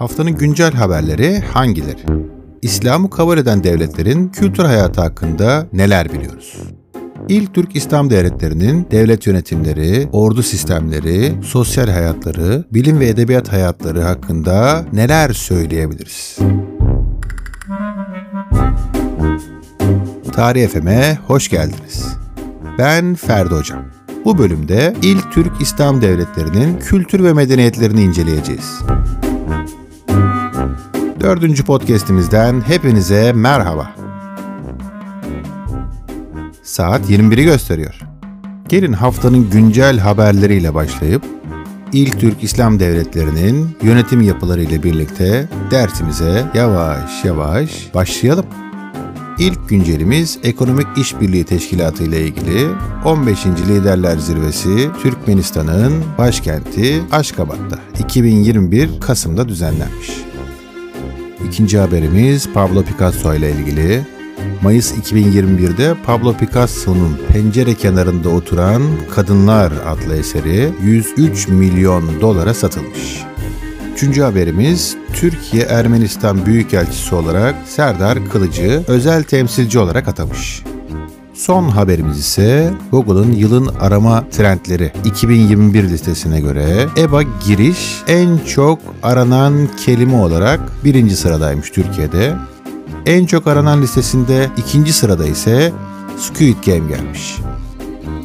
Haftanın güncel haberleri hangileri? İslam'ı kabul eden devletlerin kültür hayatı hakkında neler biliyoruz? İlk Türk İslam devletlerinin devlet yönetimleri, ordu sistemleri, sosyal hayatları, bilim ve edebiyat hayatları hakkında neler söyleyebiliriz? Tarih FM'e hoş geldiniz. Ben Ferdi Hocam. Bu bölümde ilk Türk İslam devletlerinin kültür ve medeniyetlerini inceleyeceğiz. Dördüncü podcastimizden hepinize merhaba. Saat 21'i gösteriyor. Gelin haftanın güncel haberleriyle başlayıp ilk Türk İslam devletlerinin yönetim yapıları ile birlikte dersimize yavaş yavaş başlayalım. İlk güncelimiz Ekonomik İşbirliği Teşkilatı ile ilgili 15. Liderler Zirvesi Türkmenistan'ın başkenti Aşkabat'ta 2021 Kasım'da düzenlenmiş. İkinci haberimiz Pablo Picasso ile ilgili. Mayıs 2021'de Pablo Picasso'nun Pencere Kenarında Oturan Kadınlar adlı eseri 103 milyon dolara satılmış. Üçüncü haberimiz Türkiye Ermenistan Büyükelçisi olarak Serdar Kılıcı özel temsilci olarak atamış. Son haberimiz ise Google'ın yılın arama trendleri 2021 listesine göre EBA giriş en çok aranan kelime olarak birinci sıradaymış Türkiye'de. En çok aranan listesinde ikinci sırada ise Squid Game gelmiş.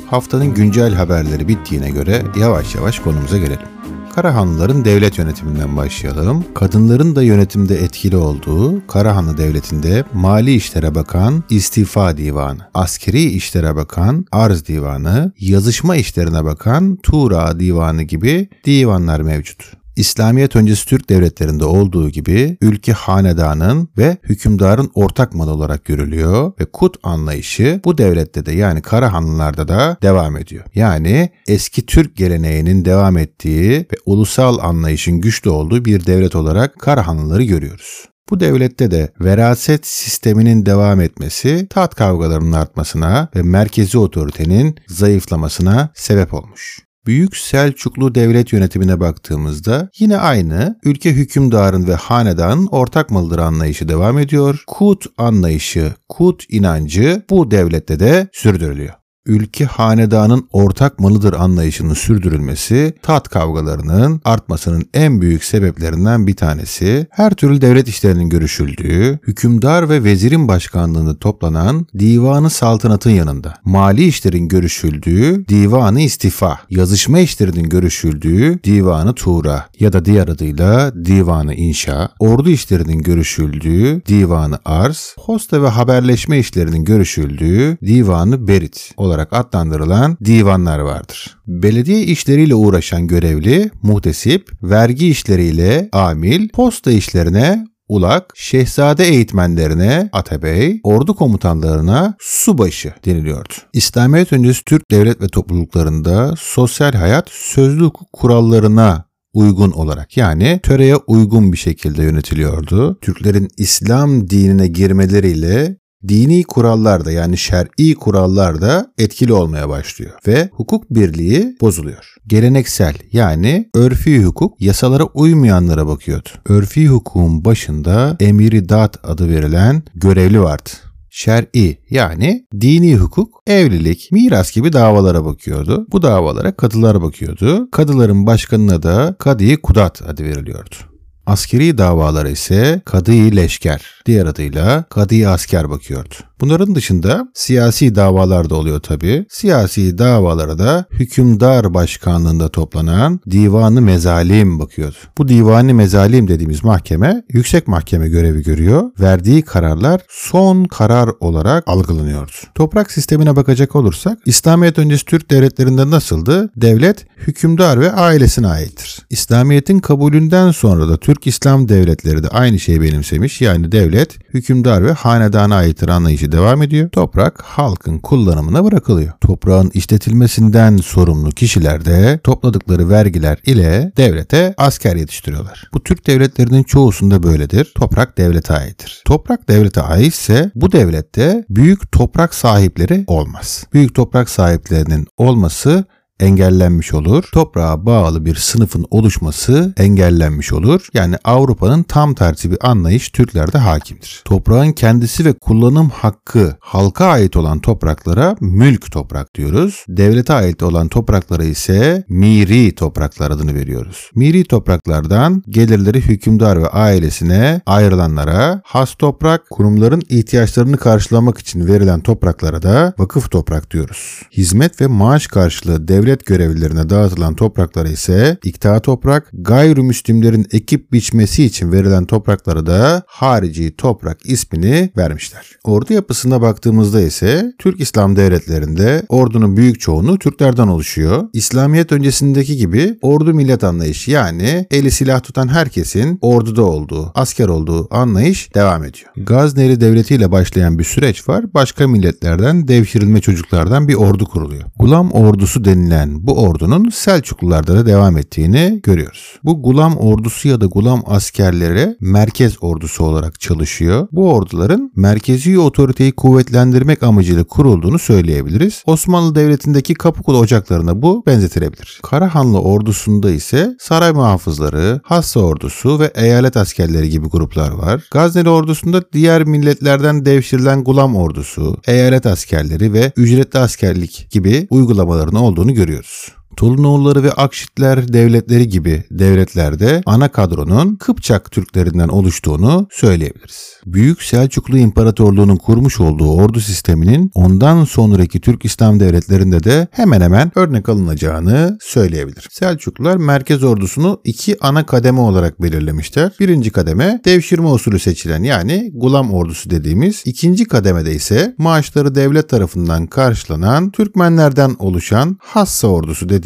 Haftanın güncel haberleri bittiğine göre yavaş yavaş konumuza gelelim. Karahanlıların devlet yönetiminden başlayalım. Kadınların da yönetimde etkili olduğu Karahanlı Devleti'nde Mali İşlere Bakan İstifa Divanı, Askeri İşlere Bakan Arz Divanı, Yazışma İşlerine Bakan Tuğra Divanı gibi divanlar mevcut. İslamiyet öncesi Türk devletlerinde olduğu gibi ülke hanedanın ve hükümdarın ortak malı olarak görülüyor ve kut anlayışı bu devlette de yani Karahanlılarda da devam ediyor. Yani eski Türk geleneğinin devam ettiği ve ulusal anlayışın güçlü olduğu bir devlet olarak Karahanlıları görüyoruz. Bu devlette de veraset sisteminin devam etmesi taht kavgalarının artmasına ve merkezi otoritenin zayıflamasına sebep olmuş. Büyük Selçuklu devlet yönetimine baktığımızda yine aynı ülke hükümdarın ve hanedanın ortak malıdır anlayışı devam ediyor. Kut anlayışı, kut inancı bu devlette de sürdürülüyor ülke hanedanın ortak malıdır anlayışının sürdürülmesi taht kavgalarının artmasının en büyük sebeplerinden bir tanesi her türlü devlet işlerinin görüşüldüğü, hükümdar ve vezirin başkanlığında toplanan divanı saltanatın yanında. Mali işlerin görüşüldüğü divanı istifa, yazışma işlerinin görüşüldüğü divanı tuğra ya da diğer adıyla divanı inşa, ordu işlerinin görüşüldüğü divanı arz, posta ve haberleşme işlerinin görüşüldüğü divanı berit olarak olarak adlandırılan divanlar vardır. Belediye işleriyle uğraşan görevli, muhtesip, vergi işleriyle amil, posta işlerine ulak, şehzade eğitmenlerine atabey, ordu komutanlarına subaşı deniliyordu. İslamiyet öncesi Türk devlet ve topluluklarında sosyal hayat sözlü hukuk kurallarına uygun olarak yani töreye uygun bir şekilde yönetiliyordu. Türklerin İslam dinine girmeleriyle dini kurallar da yani şer'i kurallar da etkili olmaya başlıyor ve hukuk birliği bozuluyor. Geleneksel yani örfi hukuk yasalara uymayanlara bakıyordu. Örfi hukukun başında emiri dat adı verilen görevli vardı şer'i yani dini hukuk, evlilik, miras gibi davalara bakıyordu. Bu davalara kadılar bakıyordu. Kadıların başkanına da Kadi Kudat adı veriliyordu. Askeri davalara ise kadı leşker, diğer adıyla kadı asker bakıyordu. Bunların dışında siyasi davalar da oluyor tabi. Siyasi davalara da hükümdar başkanlığında toplanan divanı mezalim bakıyordu. Bu divanı mezalim dediğimiz mahkeme yüksek mahkeme görevi görüyor. Verdiği kararlar son karar olarak algılanıyordu. Toprak sistemine bakacak olursak İslamiyet öncesi Türk devletlerinde nasıldı? Devlet hükümdar ve ailesine aittir. İslamiyet'in kabulünden sonra da Türk İslam devletleri de aynı şeyi benimsemiş. Yani devlet hükümdar ve hanedana aittir anlayışı devam ediyor. Toprak halkın kullanımına bırakılıyor. Toprağın işletilmesinden sorumlu kişiler de topladıkları vergiler ile devlete asker yetiştiriyorlar. Bu Türk devletlerinin çoğusunda böyledir. Toprak devlete aittir. Toprak devlete aitse bu devlette büyük toprak sahipleri olmaz. Büyük toprak sahiplerinin olması engellenmiş olur. Toprağa bağlı bir sınıfın oluşması engellenmiş olur. Yani Avrupa'nın tam tersi bir anlayış Türklerde hakimdir. Toprağın kendisi ve kullanım hakkı halka ait olan topraklara mülk toprak diyoruz. Devlete ait olan topraklara ise miri topraklar adını veriyoruz. Miri topraklardan gelirleri hükümdar ve ailesine ayrılanlara has toprak, kurumların ihtiyaçlarını karşılamak için verilen topraklara da vakıf toprak diyoruz. Hizmet ve maaş karşılığı devlet görevlilerine dağıtılan topraklara ise ikta toprak, gayrimüslimlerin ekip biçmesi için verilen topraklara da harici toprak ismini vermişler. Ordu yapısına baktığımızda ise Türk İslam devletlerinde ordunun büyük çoğunu Türklerden oluşuyor. İslamiyet öncesindeki gibi ordu millet anlayışı yani eli silah tutan herkesin orduda olduğu, asker olduğu anlayış devam ediyor. Gazneli devletiyle başlayan bir süreç var. Başka milletlerden devşirilme çocuklardan bir ordu kuruluyor. Gulam ordusu denilen bu ordunun Selçuklularda da devam ettiğini görüyoruz. Bu Gulam ordusu ya da Gulam askerleri merkez ordusu olarak çalışıyor. Bu orduların merkezi otoriteyi kuvvetlendirmek amacıyla kurulduğunu söyleyebiliriz. Osmanlı Devleti'ndeki Kapıkulu ocaklarına bu benzetilebilir. Karahanlı ordusunda ise saray muhafızları, Hassa ordusu ve eyalet askerleri gibi gruplar var. Gazneli ordusunda diğer milletlerden devşirilen Gulam ordusu, eyalet askerleri ve ücretli askerlik gibi uygulamaların olduğunu görüyoruz. görüyoruz. Tolunoğulları ve Akşitler devletleri gibi devletlerde ana kadronun Kıpçak Türklerinden oluştuğunu söyleyebiliriz. Büyük Selçuklu İmparatorluğu'nun kurmuş olduğu ordu sisteminin ondan sonraki Türk İslam devletlerinde de hemen hemen örnek alınacağını söyleyebilir. Selçuklular merkez ordusunu iki ana kademe olarak belirlemişler. Birinci kademe devşirme usulü seçilen yani gulam ordusu dediğimiz. ikinci kademede ise maaşları devlet tarafından karşılanan Türkmenlerden oluşan Hassa ordusu dediğimiz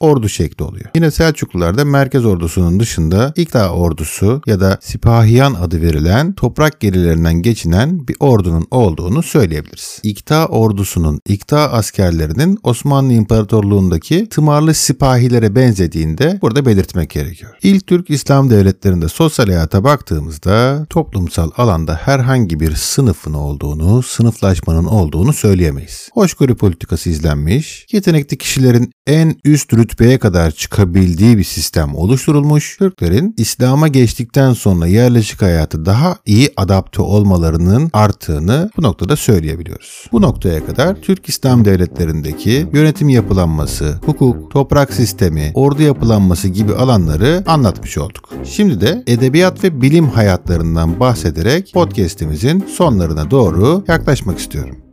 ordu şekli oluyor. Yine Selçuklularda merkez ordusunun dışında İkta ordusu ya da Sipahiyan adı verilen toprak gerilerinden geçinen bir ordunun olduğunu söyleyebiliriz. İkta ordusunun, İkta askerlerinin Osmanlı İmparatorluğundaki tımarlı sipahilere benzediğinde burada belirtmek gerekiyor. İlk Türk İslam devletlerinde sosyal hayata baktığımızda toplumsal alanda herhangi bir sınıfın olduğunu, sınıflaşmanın olduğunu söyleyemeyiz. Hoşgörü politikası izlenmiş, yetenekli kişilerin en üst rütbeye kadar çıkabildiği bir sistem oluşturulmuş. Türklerin İslam'a geçtikten sonra yerleşik hayatı daha iyi adapte olmalarının arttığını bu noktada söyleyebiliyoruz. Bu noktaya kadar Türk İslam devletlerindeki yönetim yapılanması, hukuk, toprak sistemi, ordu yapılanması gibi alanları anlatmış olduk. Şimdi de edebiyat ve bilim hayatlarından bahsederek podcast'imizin sonlarına doğru yaklaşmak istiyorum.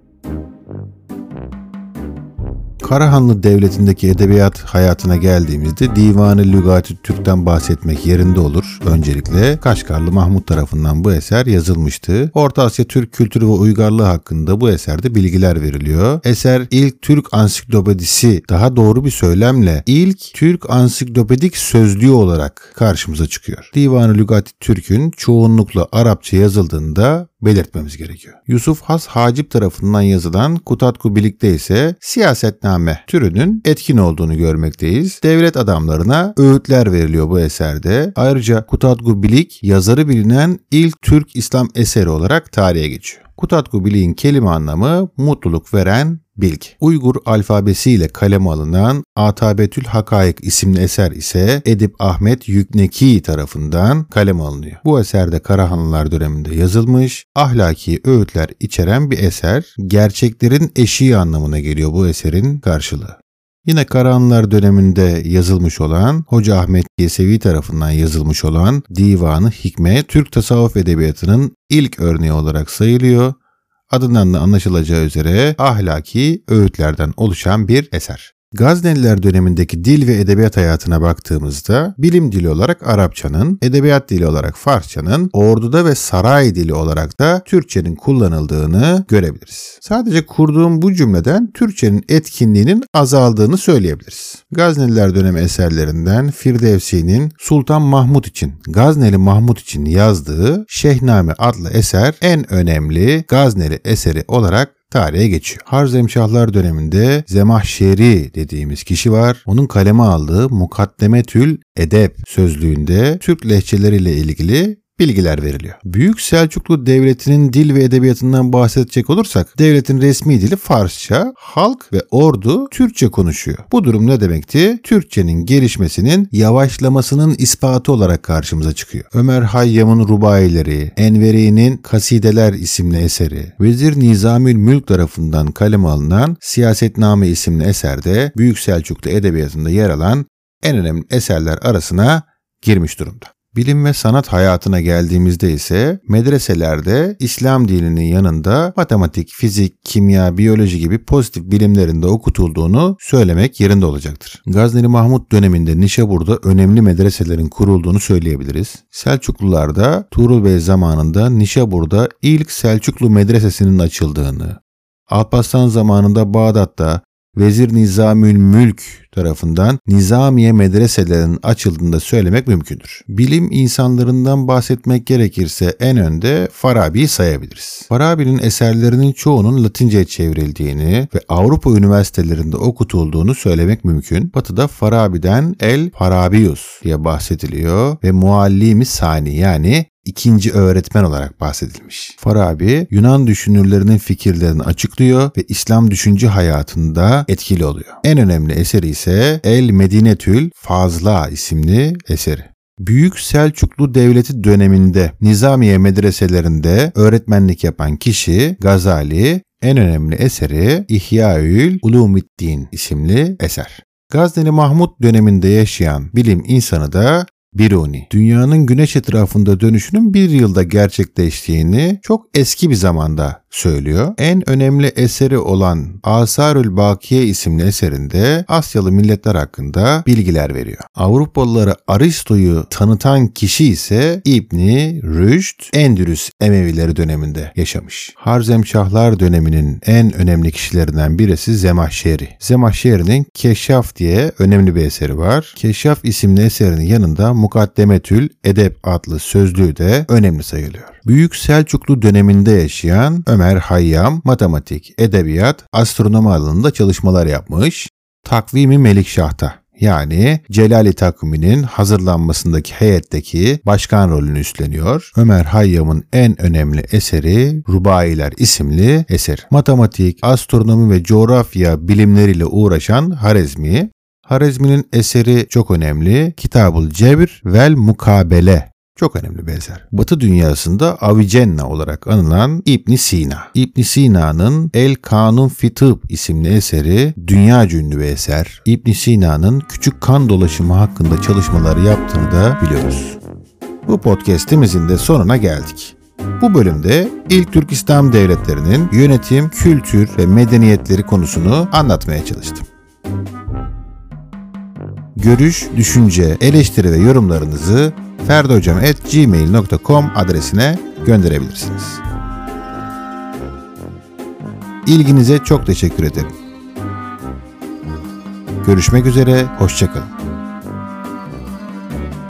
Karahanlı Devleti'ndeki edebiyat hayatına geldiğimizde Divanı Lügati Türk'ten bahsetmek yerinde olur. Öncelikle Kaşgarlı Mahmut tarafından bu eser yazılmıştı. Orta Asya Türk kültürü ve uygarlığı hakkında bu eserde bilgiler veriliyor. Eser ilk Türk ansiklopedisi daha doğru bir söylemle ilk Türk ansiklopedik sözlüğü olarak karşımıza çıkıyor. Divanı Lügati Türk'ün çoğunlukla Arapça yazıldığında belirtmemiz gerekiyor. Yusuf Has Hacip tarafından yazılan Kutatku Bilik'te ise siyasetname türünün etkin olduğunu görmekteyiz. Devlet adamlarına öğütler veriliyor bu eserde. Ayrıca Kutatku Bilik yazarı bilinen ilk Türk İslam eseri olarak tarihe geçiyor. Kutatku Bilik'in kelime anlamı mutluluk veren bilgi. Uygur alfabesiyle kaleme alınan Atabetül Hakaik isimli eser ise Edip Ahmet Yükneki tarafından kaleme alınıyor. Bu eser de Karahanlılar döneminde yazılmış, ahlaki öğütler içeren bir eser. Gerçeklerin eşiği anlamına geliyor bu eserin karşılığı. Yine Karahanlılar döneminde yazılmış olan Hoca Ahmet Yesevi tarafından yazılmış olan Divanı Hikme Türk tasavvuf edebiyatının ilk örneği olarak sayılıyor adından da anlaşılacağı üzere ahlaki öğütlerden oluşan bir eser. Gazneliler dönemindeki dil ve edebiyat hayatına baktığımızda bilim dili olarak Arapçanın, edebiyat dili olarak Farsçanın, orduda ve saray dili olarak da Türkçenin kullanıldığını görebiliriz. Sadece kurduğum bu cümleden Türkçenin etkinliğinin azaldığını söyleyebiliriz. Gazneliler dönemi eserlerinden Firdevsi'nin Sultan Mahmut için, Gazneli Mahmut için yazdığı Şehname adlı eser en önemli Gazneli eseri olarak tarihe geçiyor. Harzemşahlar döneminde Zemahşeri dediğimiz kişi var. Onun kaleme aldığı Mukaddemetül Edep sözlüğünde Türk lehçeleriyle ilgili bilgiler veriliyor. Büyük Selçuklu Devleti'nin dil ve edebiyatından bahsedecek olursak devletin resmi dili Farsça, halk ve ordu Türkçe konuşuyor. Bu durum ne demekti? Türkçenin gelişmesinin yavaşlamasının ispatı olarak karşımıza çıkıyor. Ömer Hayyam'ın Rubaileri, Enveri'nin Kasideler isimli eseri, Vezir Nizamül Mülk tarafından kaleme alınan Siyasetname isimli eserde Büyük Selçuklu edebiyatında yer alan en önemli eserler arasına girmiş durumda. Bilim ve sanat hayatına geldiğimizde ise medreselerde İslam dininin yanında matematik, fizik, kimya, biyoloji gibi pozitif bilimlerinde okutulduğunu söylemek yerinde olacaktır. Gazneli Mahmut döneminde Nişabur'da önemli medreselerin kurulduğunu söyleyebiliriz. Selçuklular da Tuğrul Bey zamanında Nişabur'da ilk Selçuklu medresesinin açıldığını, Alparslan zamanında Bağdat'ta Vezir Nizamül Mülk tarafından Nizamiye medreselerinin açıldığında söylemek mümkündür. Bilim insanlarından bahsetmek gerekirse en önde Farabi'yi sayabiliriz. Farabi'nin eserlerinin çoğunun Latince'ye çevrildiğini ve Avrupa üniversitelerinde okutulduğunu söylemek mümkün. Batı'da Farabi'den El Farabius diye bahsediliyor ve Muallimi Sani yani ikinci öğretmen olarak bahsedilmiş. Farabi Yunan düşünürlerinin fikirlerini açıklıyor ve İslam düşünce hayatında etkili oluyor. En önemli eseri ise El Medinetül Fazla isimli eseri. Büyük Selçuklu Devleti döneminde Nizamiye medreselerinde öğretmenlik yapan kişi Gazali en önemli eseri İhyaül Ulumiddin isimli eser. Gazneli Mahmut döneminde yaşayan bilim insanı da Biruni, dünyanın güneş etrafında dönüşünün bir yılda gerçekleştiğini çok eski bir zamanda söylüyor. En önemli eseri olan Asarül Bakiye isimli eserinde Asyalı milletler hakkında bilgiler veriyor. Avrupalılara Aristo'yu tanıtan kişi ise İbni Rüşd Endülüs Emevileri döneminde yaşamış. Harzemşahlar döneminin en önemli kişilerinden birisi Zemahşeri. Zemahşeri'nin Keşaf diye önemli bir eseri var. Keşaf isimli eserinin yanında Mukaddemetül Edep adlı sözlüğü de önemli sayılıyor. Büyük Selçuklu döneminde yaşayan Ömer Hayyam matematik, edebiyat, astronomi alanında çalışmalar yapmış. Takvimi Melikşah'ta yani Celali takviminin hazırlanmasındaki heyetteki başkan rolünü üstleniyor. Ömer Hayyam'ın en önemli eseri Rubailer isimli eser. Matematik, astronomi ve coğrafya bilimleriyle uğraşan Harezmi, Harezmi'nin eseri çok önemli. Kitabul Cebr vel Mukabele çok önemli bir eser. Batı dünyasında Avicenna olarak anılan İbn Sina. İbn Sina'nın El Kanun Fitıb isimli eseri dünya ünlü bir eser. İbn Sina'nın küçük kan dolaşımı hakkında çalışmalar yaptığını da biliyoruz. Bu podcast'imizin de sonuna geldik. Bu bölümde ilk Türk İslam devletlerinin yönetim, kültür ve medeniyetleri konusunu anlatmaya çalıştım. Görüş, düşünce, eleştiri ve yorumlarınızı ferdihocam.gmail.com adresine gönderebilirsiniz. İlginize çok teşekkür ederim. Görüşmek üzere, hoşçakalın.